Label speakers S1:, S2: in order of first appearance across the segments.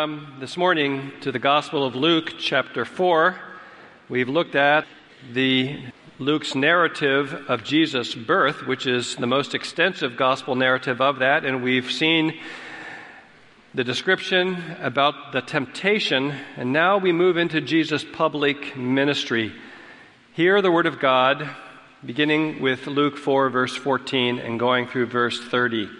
S1: Come this morning to the Gospel of Luke, chapter 4. We've looked at the Luke's narrative of Jesus' birth, which is the most extensive gospel narrative of that, and we've seen the description about the temptation, and now we move into Jesus' public ministry. Hear the word of God, beginning with Luke 4, verse 14, and going through verse 30.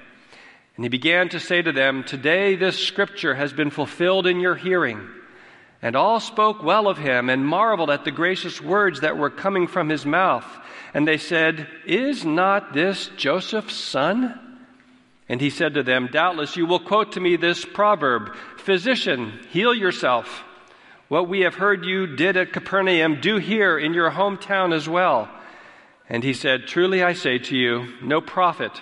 S1: And he began to say to them, Today this scripture has been fulfilled in your hearing. And all spoke well of him and marveled at the gracious words that were coming from his mouth. And they said, Is not this Joseph's son? And he said to them, Doubtless you will quote to me this proverb Physician, heal yourself. What we have heard you did at Capernaum, do here in your hometown as well. And he said, Truly I say to you, no prophet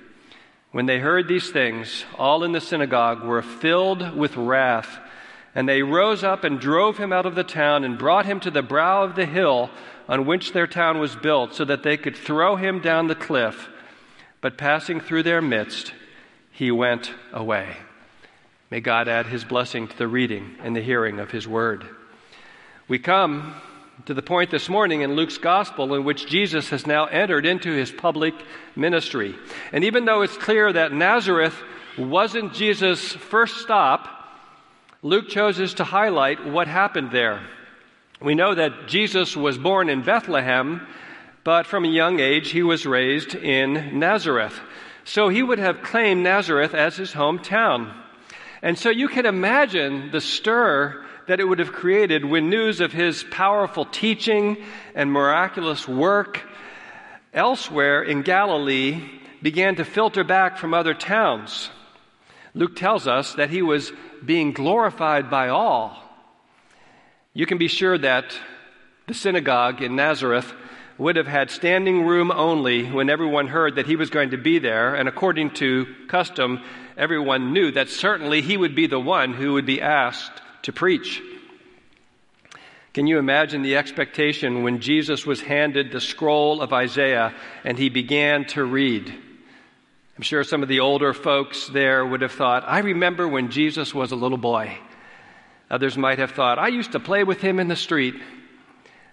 S1: When they heard these things, all in the synagogue were filled with wrath, and they rose up and drove him out of the town and brought him to the brow of the hill on which their town was built, so that they could throw him down the cliff. But passing through their midst, he went away. May God add his blessing to the reading and the hearing of his word. We come to the point this morning in Luke's gospel in which Jesus has now entered into his public ministry. And even though it's clear that Nazareth wasn't Jesus' first stop, Luke chooses to highlight what happened there. We know that Jesus was born in Bethlehem, but from a young age he was raised in Nazareth. So he would have claimed Nazareth as his hometown. And so you can imagine the stir that it would have created when news of his powerful teaching and miraculous work elsewhere in Galilee began to filter back from other towns. Luke tells us that he was being glorified by all. You can be sure that the synagogue in Nazareth would have had standing room only when everyone heard that he was going to be there, and according to custom, everyone knew that certainly he would be the one who would be asked to preach. Can you imagine the expectation when Jesus was handed the scroll of Isaiah and he began to read? I'm sure some of the older folks there would have thought, I remember when Jesus was a little boy. Others might have thought, I used to play with him in the street.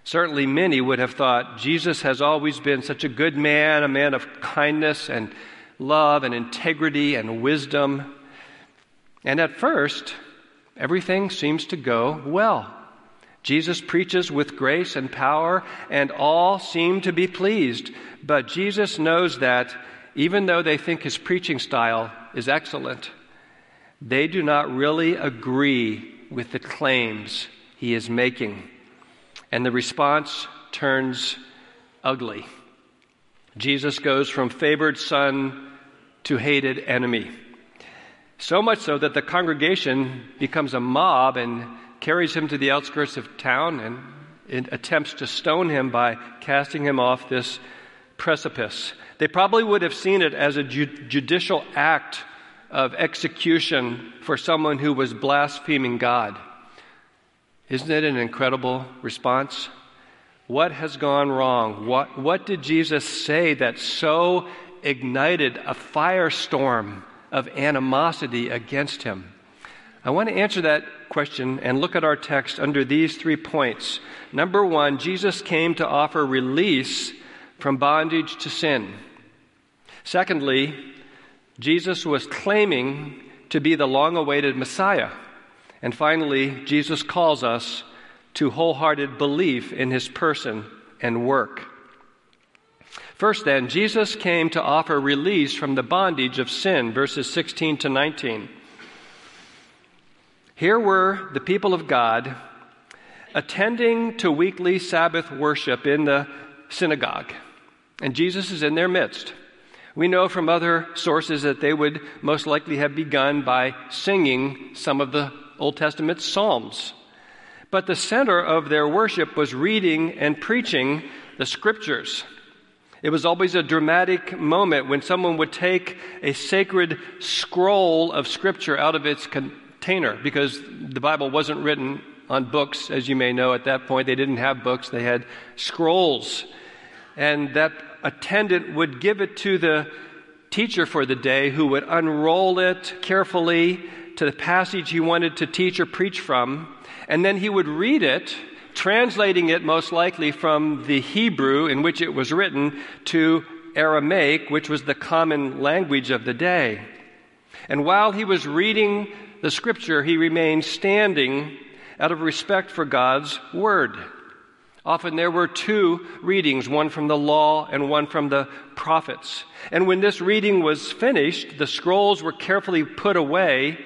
S1: Certainly, many would have thought, Jesus has always been such a good man, a man of kindness and love and integrity and wisdom. And at first, everything seems to go well. Jesus preaches with grace and power, and all seem to be pleased. But Jesus knows that even though they think his preaching style is excellent, they do not really agree with the claims he is making. And the response turns ugly. Jesus goes from favored son to hated enemy. So much so that the congregation becomes a mob and carries him to the outskirts of town and attempts to stone him by casting him off this precipice. They probably would have seen it as a ju- judicial act of execution for someone who was blaspheming God. Isn't it an incredible response? What has gone wrong? What, what did Jesus say that so ignited a firestorm of animosity against him? I want to answer that question and look at our text under these three points. Number one, Jesus came to offer release from bondage to sin. Secondly, Jesus was claiming to be the long awaited Messiah. And finally, Jesus calls us to wholehearted belief in his person and work. First, then, Jesus came to offer release from the bondage of sin, verses 16 to 19. Here were the people of God attending to weekly Sabbath worship in the synagogue, and Jesus is in their midst. We know from other sources that they would most likely have begun by singing some of the Old Testament Psalms. But the center of their worship was reading and preaching the scriptures. It was always a dramatic moment when someone would take a sacred scroll of scripture out of its container because the Bible wasn't written on books, as you may know at that point. They didn't have books, they had scrolls. And that attendant would give it to the teacher for the day who would unroll it carefully to the passage he wanted to teach or preach from, and then he would read it, translating it most likely from the Hebrew in which it was written to Aramaic, which was the common language of the day. And while he was reading the scripture, he remained standing out of respect for God's word. Often there were two readings, one from the law and one from the prophets. And when this reading was finished, the scrolls were carefully put away,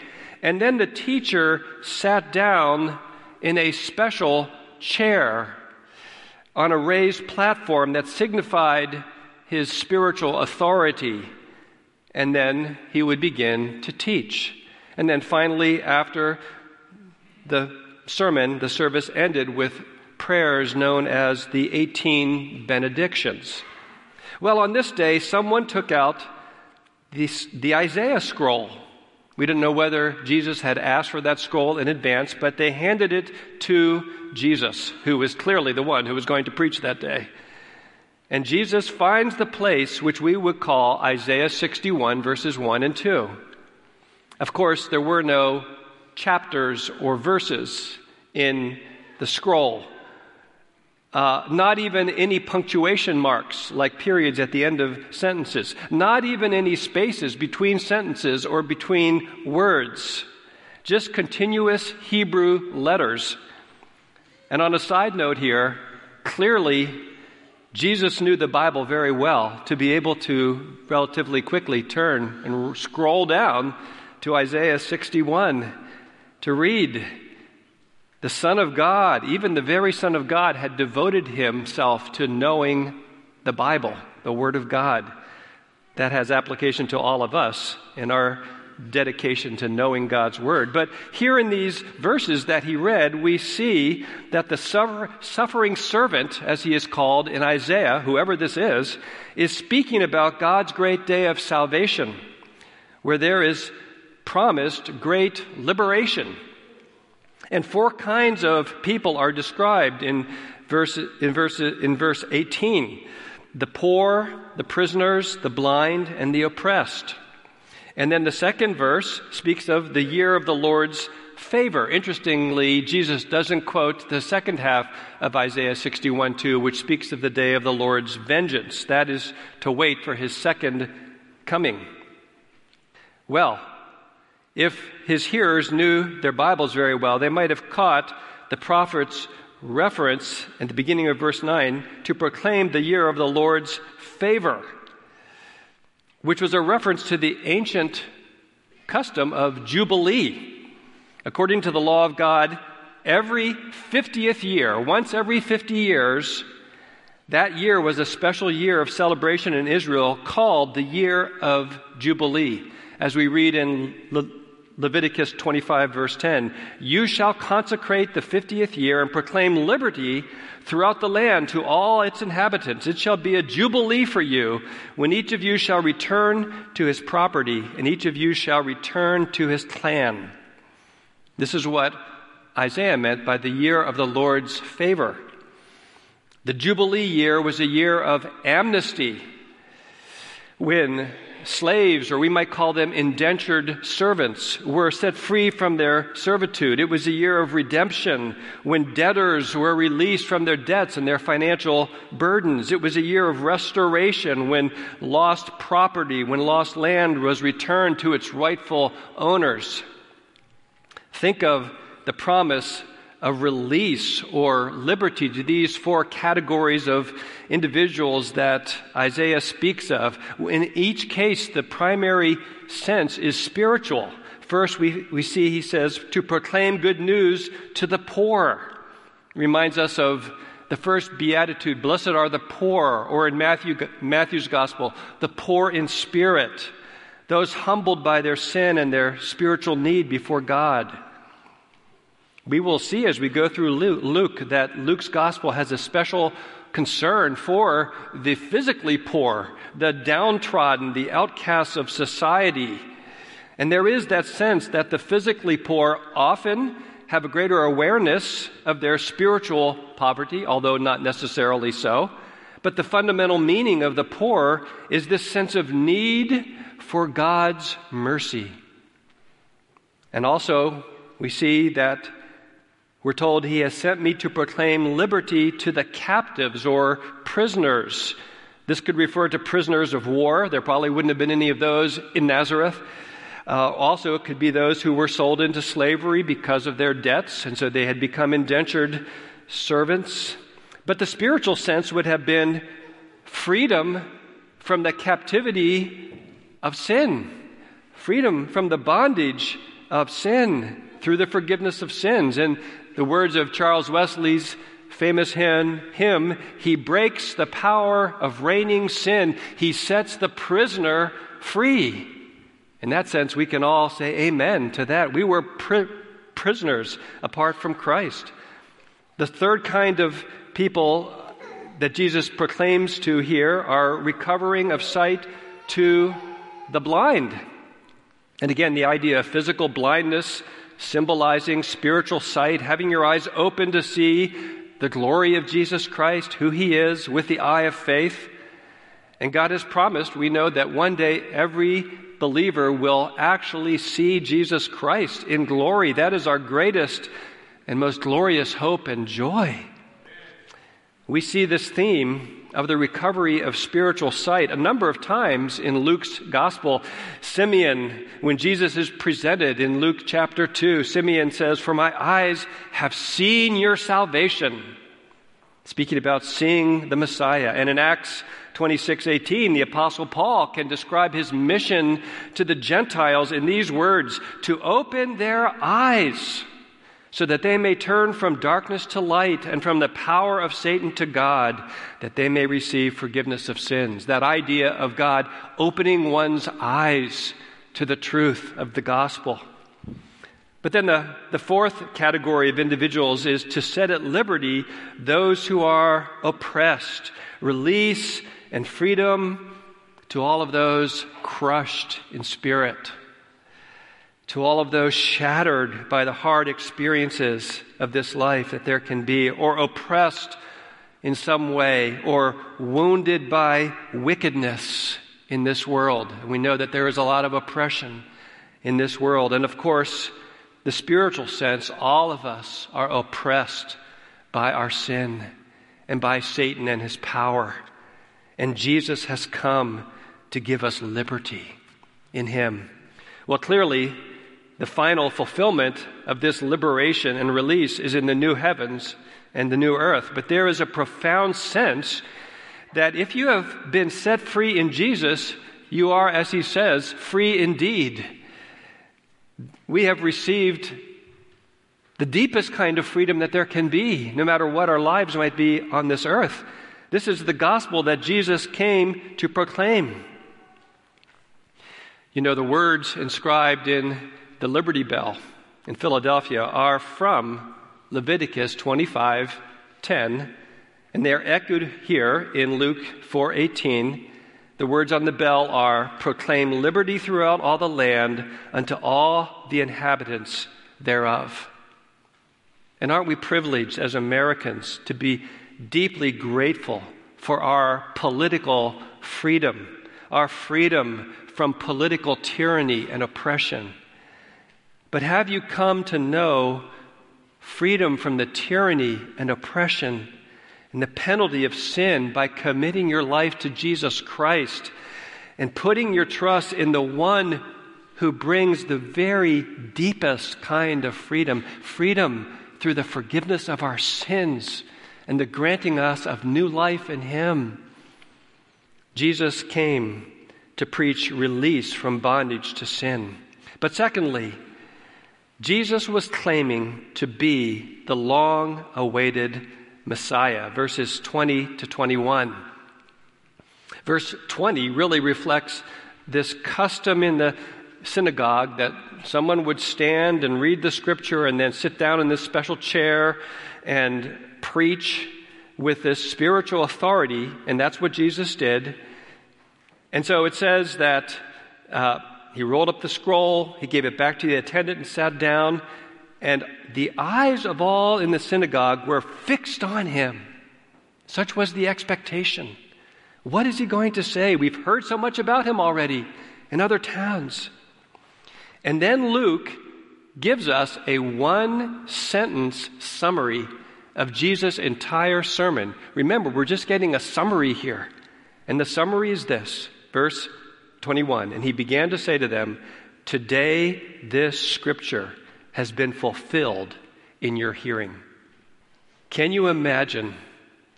S1: and then the teacher sat down in a special chair on a raised platform that signified his spiritual authority. And then he would begin to teach. And then finally, after the sermon, the service ended with prayers known as the 18 benedictions. Well, on this day, someone took out the, the Isaiah scroll. We didn't know whether Jesus had asked for that scroll in advance, but they handed it to Jesus, who was clearly the one who was going to preach that day. And Jesus finds the place which we would call Isaiah 61, verses 1 and 2. Of course, there were no chapters or verses in the scroll. Uh, not even any punctuation marks like periods at the end of sentences. Not even any spaces between sentences or between words. Just continuous Hebrew letters. And on a side note here, clearly Jesus knew the Bible very well to be able to relatively quickly turn and scroll down to Isaiah 61 to read the Son of God, even the very Son of God, had devoted himself to knowing the Bible, the Word of God. That has application to all of us in our dedication to knowing God's Word. But here in these verses that he read, we see that the suffer- suffering servant, as he is called in Isaiah, whoever this is, is speaking about God's great day of salvation, where there is promised great liberation and four kinds of people are described in verse, in verse, in verse 18 the poor, the prisoners, the blind, and the oppressed. And then the second verse speaks of the year of the Lord's favor. Interestingly, Jesus doesn't quote the second half of Isaiah 61 2, which speaks of the day of the Lord's vengeance. That is to wait for his second coming. Well, if his hearers knew their Bibles very well, they might have caught the prophet's reference at the beginning of verse 9 to proclaim the year of the Lord's favor, which was a reference to the ancient custom of Jubilee. According to the law of God, every 50th year, once every 50 years, that year was a special year of celebration in Israel called the year of Jubilee. As we read in Leviticus 25, verse 10, you shall consecrate the 50th year and proclaim liberty throughout the land to all its inhabitants. It shall be a jubilee for you when each of you shall return to his property and each of you shall return to his clan. This is what Isaiah meant by the year of the Lord's favor. The Jubilee year was a year of amnesty when slaves, or we might call them indentured servants, were set free from their servitude. It was a year of redemption when debtors were released from their debts and their financial burdens. It was a year of restoration when lost property, when lost land was returned to its rightful owners. Think of the promise of release or liberty to these four categories of individuals that Isaiah speaks of. In each case, the primary sense is spiritual. First, we, we see he says to proclaim good news to the poor. Reminds us of the first beatitude blessed are the poor, or in Matthew, Matthew's gospel, the poor in spirit, those humbled by their sin and their spiritual need before God. We will see as we go through Luke that Luke's gospel has a special concern for the physically poor, the downtrodden, the outcasts of society. And there is that sense that the physically poor often have a greater awareness of their spiritual poverty, although not necessarily so. But the fundamental meaning of the poor is this sense of need for God's mercy. And also, we see that we're told he has sent me to proclaim liberty to the captives or prisoners. This could refer to prisoners of war. There probably wouldn't have been any of those in Nazareth. Uh, also, it could be those who were sold into slavery because of their debts, and so they had become indentured servants. But the spiritual sense would have been freedom from the captivity of sin, freedom from the bondage of sin through the forgiveness of sins. And the words of Charles Wesley's famous hymn, He breaks the power of reigning sin. He sets the prisoner free. In that sense, we can all say amen to that. We were pri- prisoners apart from Christ. The third kind of people that Jesus proclaims to here are recovering of sight to the blind. And again, the idea of physical blindness symbolizing spiritual sight, having your eyes open to see the glory of Jesus Christ, who He is, with the eye of faith. And God has promised, we know that one day every believer will actually see Jesus Christ in glory. That is our greatest and most glorious hope and joy. We see this theme of the recovery of spiritual sight a number of times in Luke's gospel. Simeon, when Jesus is presented in Luke chapter 2, Simeon says, For my eyes have seen your salvation. Speaking about seeing the Messiah. And in Acts 26:18 the apostle Paul can describe his mission to the Gentiles in these words to open their eyes so that they may turn from darkness to light and from the power of Satan to God, that they may receive forgiveness of sins. That idea of God opening one's eyes to the truth of the gospel. But then the, the fourth category of individuals is to set at liberty those who are oppressed, release and freedom to all of those crushed in spirit to all of those shattered by the hard experiences of this life that there can be, or oppressed in some way, or wounded by wickedness in this world. we know that there is a lot of oppression in this world. And of course, the spiritual sense, all of us are oppressed by our sin and by Satan and his power. And Jesus has come to give us liberty in him. Well, clearly, the final fulfillment of this liberation and release is in the new heavens and the new earth. But there is a profound sense that if you have been set free in Jesus, you are, as he says, free indeed. We have received the deepest kind of freedom that there can be, no matter what our lives might be on this earth. This is the gospel that Jesus came to proclaim. You know, the words inscribed in the Liberty Bell in Philadelphia are from Leviticus 25:10, and they are echoed here in Luke 4:18. The words on the bell are proclaim liberty throughout all the land unto all the inhabitants thereof. And aren't we privileged as Americans to be deeply grateful for our political freedom, our freedom from political tyranny and oppression? But have you come to know freedom from the tyranny and oppression and the penalty of sin by committing your life to Jesus Christ and putting your trust in the one who brings the very deepest kind of freedom freedom through the forgiveness of our sins and the granting us of new life in Him. Jesus came to preach release from bondage to sin. But secondly, Jesus was claiming to be the long awaited Messiah, verses 20 to 21. Verse 20 really reflects this custom in the synagogue that someone would stand and read the scripture and then sit down in this special chair and preach with this spiritual authority, and that's what Jesus did. And so it says that uh, he rolled up the scroll, he gave it back to the attendant and sat down, and the eyes of all in the synagogue were fixed on him. Such was the expectation. What is he going to say? We've heard so much about him already in other towns. And then Luke gives us a one sentence summary of Jesus' entire sermon. Remember, we're just getting a summary here. And the summary is this verse 21. And he began to say to them, Today this scripture has been fulfilled in your hearing. Can you imagine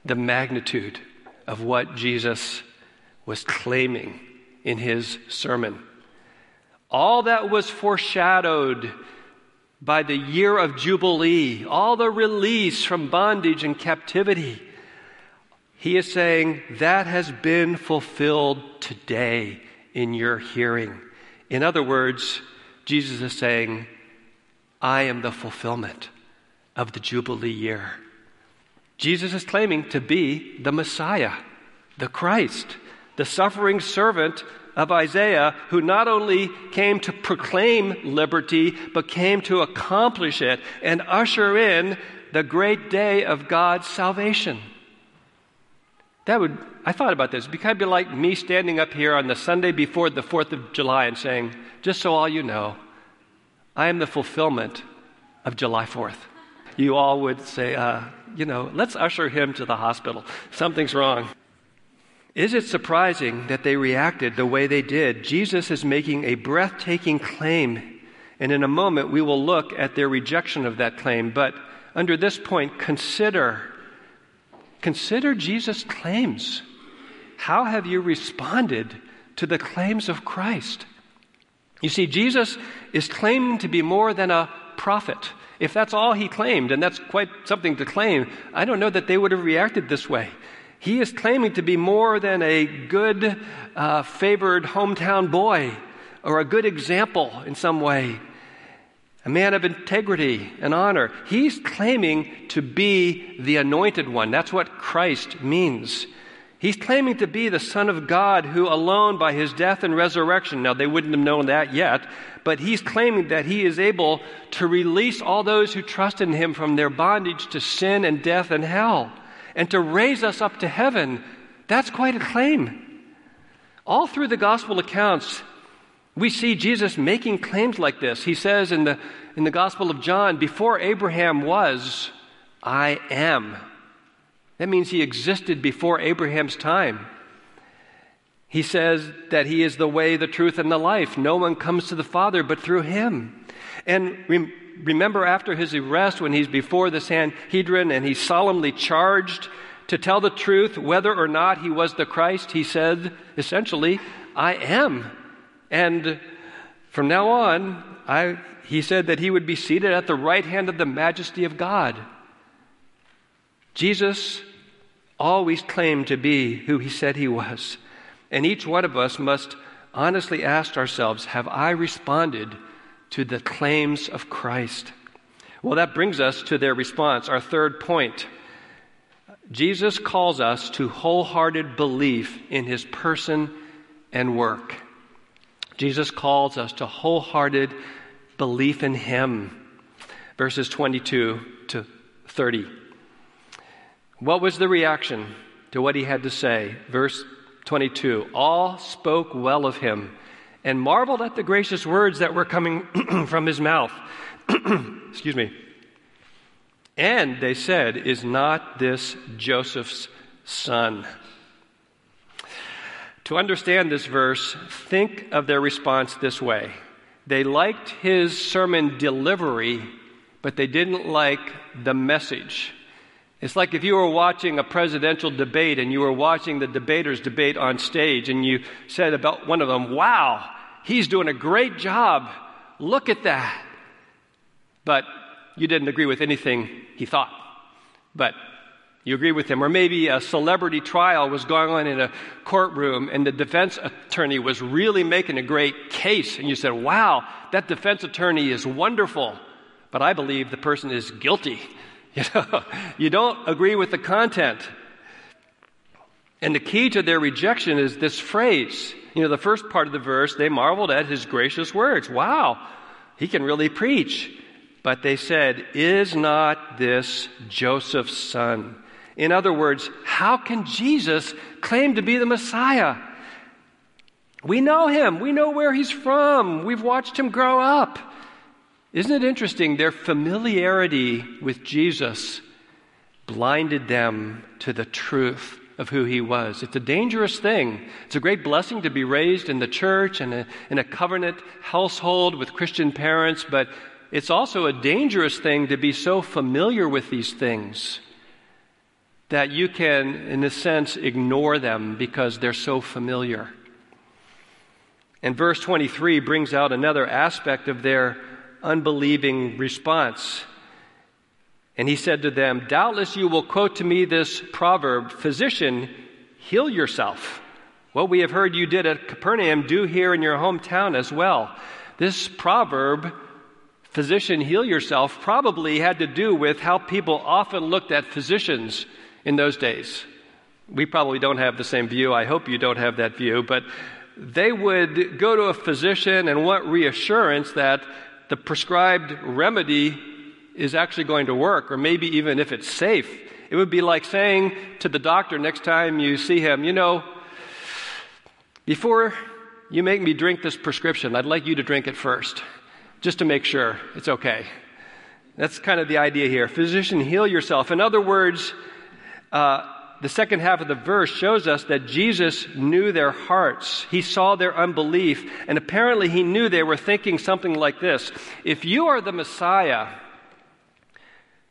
S1: the magnitude of what Jesus was claiming in his sermon? all that was foreshadowed by the year of Jubilee, all the release from bondage and captivity. He is saying that has been fulfilled today in your hearing. In other words, Jesus is saying, I am the fulfillment of the Jubilee year. Jesus is claiming to be the Messiah, the Christ, the suffering servant of Isaiah, who not only came to proclaim liberty, but came to accomplish it and usher in the great day of God's salvation. That would, I thought about this. It'd be like me standing up here on the Sunday before the 4th of July and saying, just so all you know, I am the fulfillment of July 4th. You all would say, uh, you know, let's usher him to the hospital. Something's wrong. Is it surprising that they reacted the way they did? Jesus is making a breathtaking claim, and in a moment we will look at their rejection of that claim. But under this point, consider consider Jesus' claims. How have you responded to the claims of Christ? You see, Jesus is claiming to be more than a prophet. If that's all he claimed, and that's quite something to claim, I don't know that they would have reacted this way. He is claiming to be more than a good, uh, favored hometown boy or a good example in some way, a man of integrity and honor. He's claiming to be the anointed one. That's what Christ means. He's claiming to be the Son of God who alone by his death and resurrection, now they wouldn't have known that yet, but he's claiming that he is able to release all those who trust in him from their bondage to sin and death and hell and to raise us up to heaven, that's quite a claim. All through the gospel accounts, we see Jesus making claims like this. He says in the, in the Gospel of John, Before Abraham was, I am. That means he existed before Abraham's time. He says that he is the way, the truth, and the life. No one comes to the Father but through him. And re- remember, after his arrest, when he's before the Sanhedrin and he's solemnly charged to tell the truth whether or not he was the Christ, he said, essentially, I am. And from now on, I, he said that he would be seated at the right hand of the majesty of God. Jesus always claimed to be who he said he was. And each one of us must honestly ask ourselves Have I responded to the claims of Christ? Well, that brings us to their response, our third point. Jesus calls us to wholehearted belief in his person and work. Jesus calls us to wholehearted belief in him. Verses 22 to 30. What was the reaction to what he had to say? Verse 22 All spoke well of him and marveled at the gracious words that were coming from his mouth. Excuse me. And they said, Is not this Joseph's son? To understand this verse, think of their response this way. They liked his sermon delivery, but they didn't like the message. It's like if you were watching a presidential debate and you were watching the debaters debate on stage and you said about one of them, Wow, he's doing a great job. Look at that. But you didn't agree with anything he thought. But you agree with him. Or maybe a celebrity trial was going on in a courtroom and the defense attorney was really making a great case. And you said, Wow, that defense attorney is wonderful. But I believe the person is guilty. You know, you don't agree with the content. And the key to their rejection is this phrase. You know, the first part of the verse, they marveled at his gracious words. Wow, he can really preach. But they said, Is not this Joseph's son? In other words, how can Jesus claim to be the Messiah? We know him. We know where he's from. We've watched him grow up. Isn't it interesting? Their familiarity with Jesus blinded them to the truth of who he was. It's a dangerous thing. It's a great blessing to be raised in the church and in a covenant household with Christian parents, but it's also a dangerous thing to be so familiar with these things that you can, in a sense, ignore them because they're so familiar. And verse 23 brings out another aspect of their unbelieving response. And he said to them, Doubtless you will quote to me this proverb Physician, heal yourself. What we have heard you did at Capernaum, do here in your hometown as well. This proverb, Physician, heal yourself, probably had to do with how people often looked at physicians in those days. We probably don't have the same view. I hope you don't have that view. But they would go to a physician and want reassurance that the prescribed remedy is actually going to work, or maybe even if it's safe. It would be like saying to the doctor next time you see him, you know, before you make me drink this prescription, I'd like you to drink it first, just to make sure it's okay. That's kind of the idea here. Physician, heal yourself. In other words, uh, the second half of the verse shows us that Jesus knew their hearts. He saw their unbelief, and apparently he knew they were thinking something like this If you are the Messiah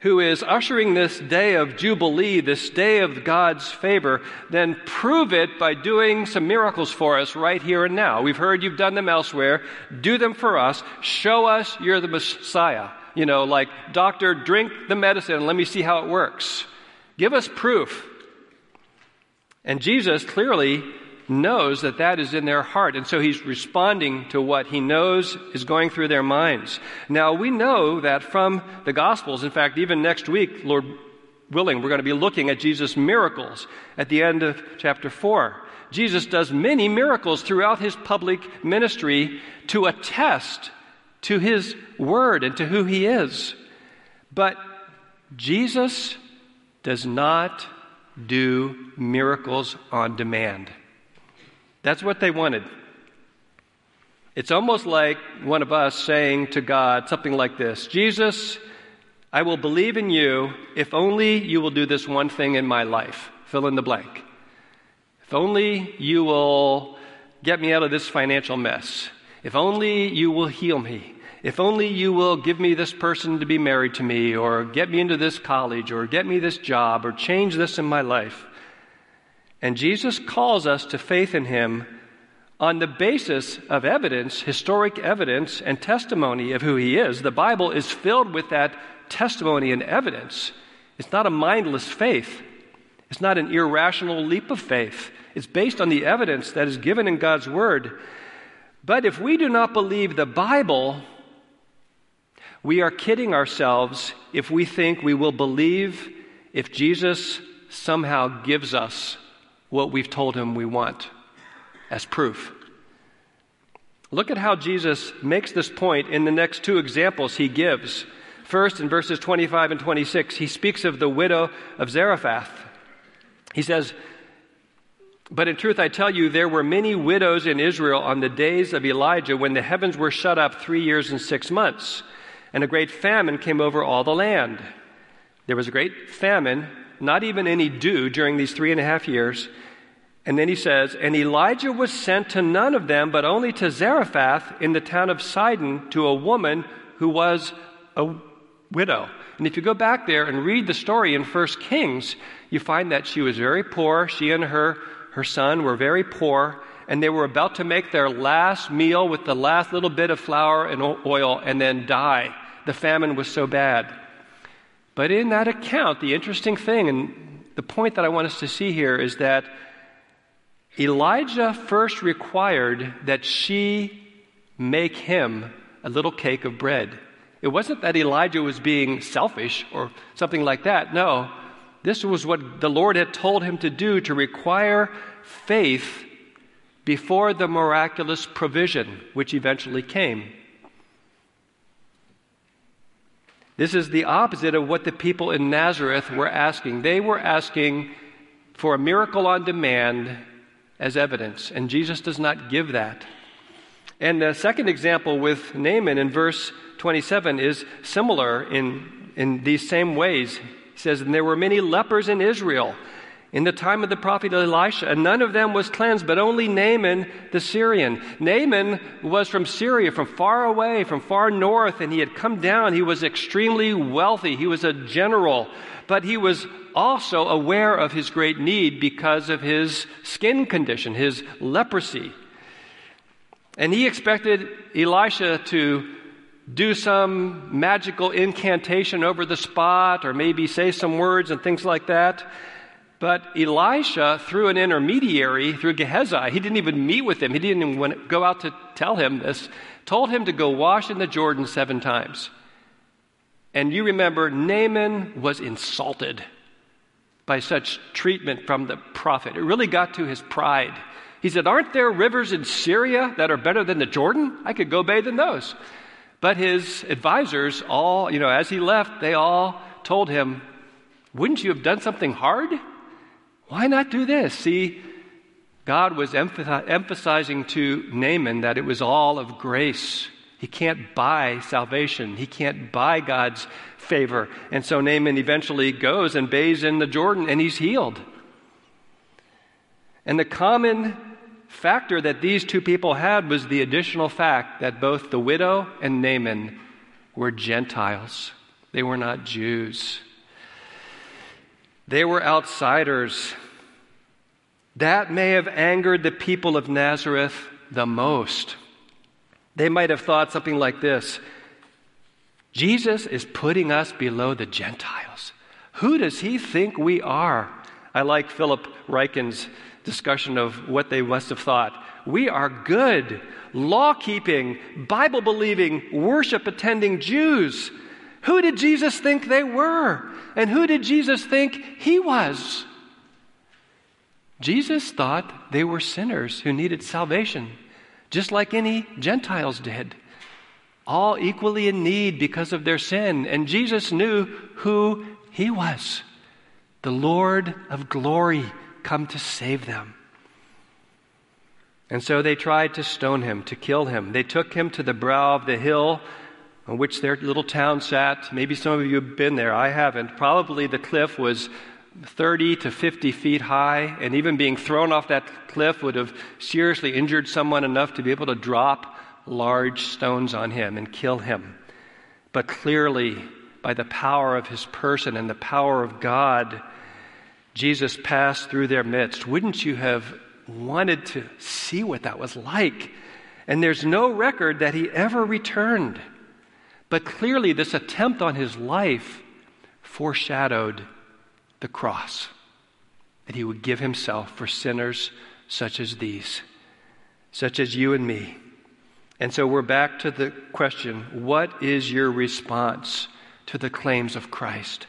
S1: who is ushering this day of Jubilee, this day of God's favor, then prove it by doing some miracles for us right here and now. We've heard you've done them elsewhere. Do them for us. Show us you're the Messiah. You know, like, doctor, drink the medicine and let me see how it works. Give us proof. And Jesus clearly knows that that is in their heart. And so he's responding to what he knows is going through their minds. Now, we know that from the Gospels, in fact, even next week, Lord willing, we're going to be looking at Jesus' miracles at the end of chapter 4. Jesus does many miracles throughout his public ministry to attest to his word and to who he is. But Jesus does not do miracles on demand. That's what they wanted. It's almost like one of us saying to God something like this Jesus, I will believe in you if only you will do this one thing in my life. Fill in the blank. If only you will get me out of this financial mess. If only you will heal me. If only you will give me this person to be married to me, or get me into this college, or get me this job, or change this in my life. And Jesus calls us to faith in him on the basis of evidence, historic evidence, and testimony of who he is. The Bible is filled with that testimony and evidence. It's not a mindless faith, it's not an irrational leap of faith. It's based on the evidence that is given in God's Word. But if we do not believe the Bible, we are kidding ourselves if we think we will believe if Jesus somehow gives us what we've told him we want as proof. Look at how Jesus makes this point in the next two examples he gives. First, in verses 25 and 26, he speaks of the widow of Zarephath. He says, But in truth, I tell you, there were many widows in Israel on the days of Elijah when the heavens were shut up three years and six months, and a great famine came over all the land. There was a great famine, not even any dew during these three and a half years. And then he says, And Elijah was sent to none of them, but only to Zarephath in the town of Sidon, to a woman who was a widow. And if you go back there and read the story in 1 Kings, you find that she was very poor. She and her, her son were very poor, and they were about to make their last meal with the last little bit of flour and oil and then die. The famine was so bad. But in that account, the interesting thing, and the point that I want us to see here is that Elijah first required that she make him a little cake of bread. It wasn't that Elijah was being selfish or something like that. No, this was what the Lord had told him to do to require faith before the miraculous provision, which eventually came. This is the opposite of what the people in Nazareth were asking. They were asking for a miracle on demand as evidence, and Jesus does not give that. And the second example with Naaman in verse 27 is similar in, in these same ways. He says, And there were many lepers in Israel in the time of the prophet Elisha, and none of them was cleansed, but only Naaman the Syrian. Naaman was from Syria, from far away, from far north, and he had come down. He was extremely wealthy. He was a general, but he was also aware of his great need because of his skin condition, his leprosy. And he expected Elisha to do some magical incantation over the spot or maybe say some words and things like that. But Elisha, through an intermediary, through Gehazi, he didn't even meet with him. He didn't even go out to tell him this, told him to go wash in the Jordan seven times. And you remember, Naaman was insulted by such treatment from the prophet. It really got to his pride. He said, Aren't there rivers in Syria that are better than the Jordan? I could go bathe in those. But his advisors, all, you know, as he left, they all told him, Wouldn't you have done something hard? Why not do this? See, God was emphasizing to Naaman that it was all of grace. He can't buy salvation. He can't buy God's favor. And so Naaman eventually goes and bathes in the Jordan and he's healed. And the common factor that these two people had was the additional fact that both the widow and Naaman were Gentiles, they were not Jews. They were outsiders. That may have angered the people of Nazareth the most. They might have thought something like this Jesus is putting us below the Gentiles. Who does he think we are? I like Philip Ryken's discussion of what they must have thought. We are good, law keeping, Bible believing, worship attending Jews. Who did Jesus think they were? And who did Jesus think he was? Jesus thought they were sinners who needed salvation just like any Gentiles did, all equally in need because of their sin. And Jesus knew who he was the Lord of glory, come to save them. And so they tried to stone him, to kill him. They took him to the brow of the hill on which their little town sat. Maybe some of you have been there. I haven't. Probably the cliff was 30 to 50 feet high, and even being thrown off that cliff would have seriously injured someone enough to be able to drop large stones on him and kill him. But clearly, by the power of his person and the power of God, Jesus passed through their midst. Wouldn't you have wanted to see what that was like? And there's no record that he ever returned. But clearly, this attempt on his life foreshadowed the cross, that he would give himself for sinners such as these, such as you and me. And so we're back to the question what is your response to the claims of Christ?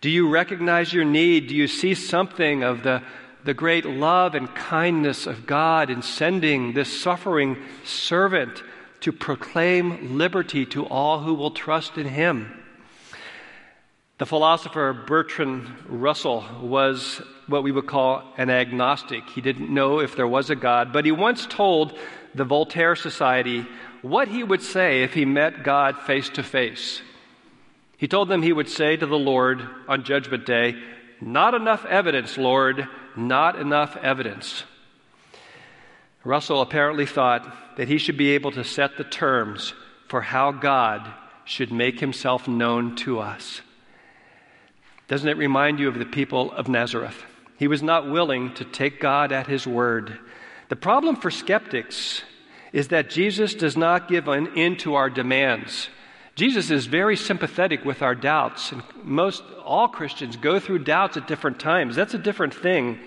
S1: Do you recognize your need? Do you see something of the, the great love and kindness of God in sending this suffering servant to proclaim liberty to all who will trust in him? The philosopher Bertrand Russell was what we would call an agnostic. He didn't know if there was a God, but he once told the Voltaire Society what he would say if he met God face to face. He told them he would say to the Lord on Judgment Day, Not enough evidence, Lord, not enough evidence. Russell apparently thought that he should be able to set the terms for how God should make himself known to us. Doesn't it remind you of the people of Nazareth? He was not willing to take God at his word. The problem for skeptics is that Jesus does not give an in to our demands. Jesus is very sympathetic with our doubts, and most all Christians go through doubts at different times. That's a different thing.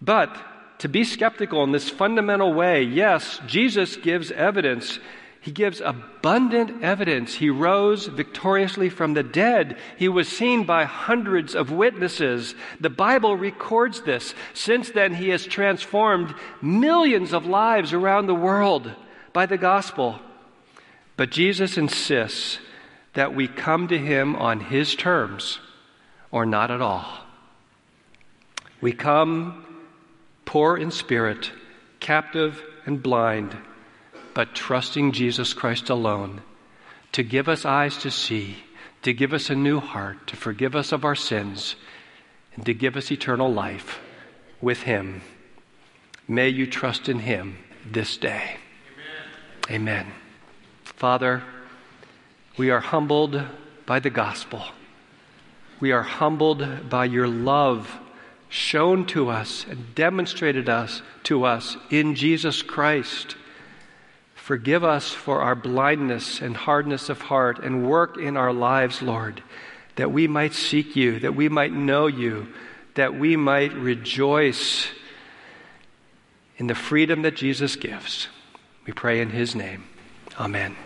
S1: But to be skeptical in this fundamental way, yes, Jesus gives evidence he gives abundant evidence. He rose victoriously from the dead. He was seen by hundreds of witnesses. The Bible records this. Since then, he has transformed millions of lives around the world by the gospel. But Jesus insists that we come to him on his terms or not at all. We come poor in spirit, captive and blind but trusting Jesus Christ alone to give us eyes to see, to give us a new heart, to forgive us of our sins, and to give us eternal life with Him. May you trust in Him this day. Amen. Amen. Father, we are humbled by the gospel. We are humbled by your love shown to us and demonstrated us to us in Jesus Christ. Forgive us for our blindness and hardness of heart and work in our lives, Lord, that we might seek you, that we might know you, that we might rejoice in the freedom that Jesus gives. We pray in his name. Amen.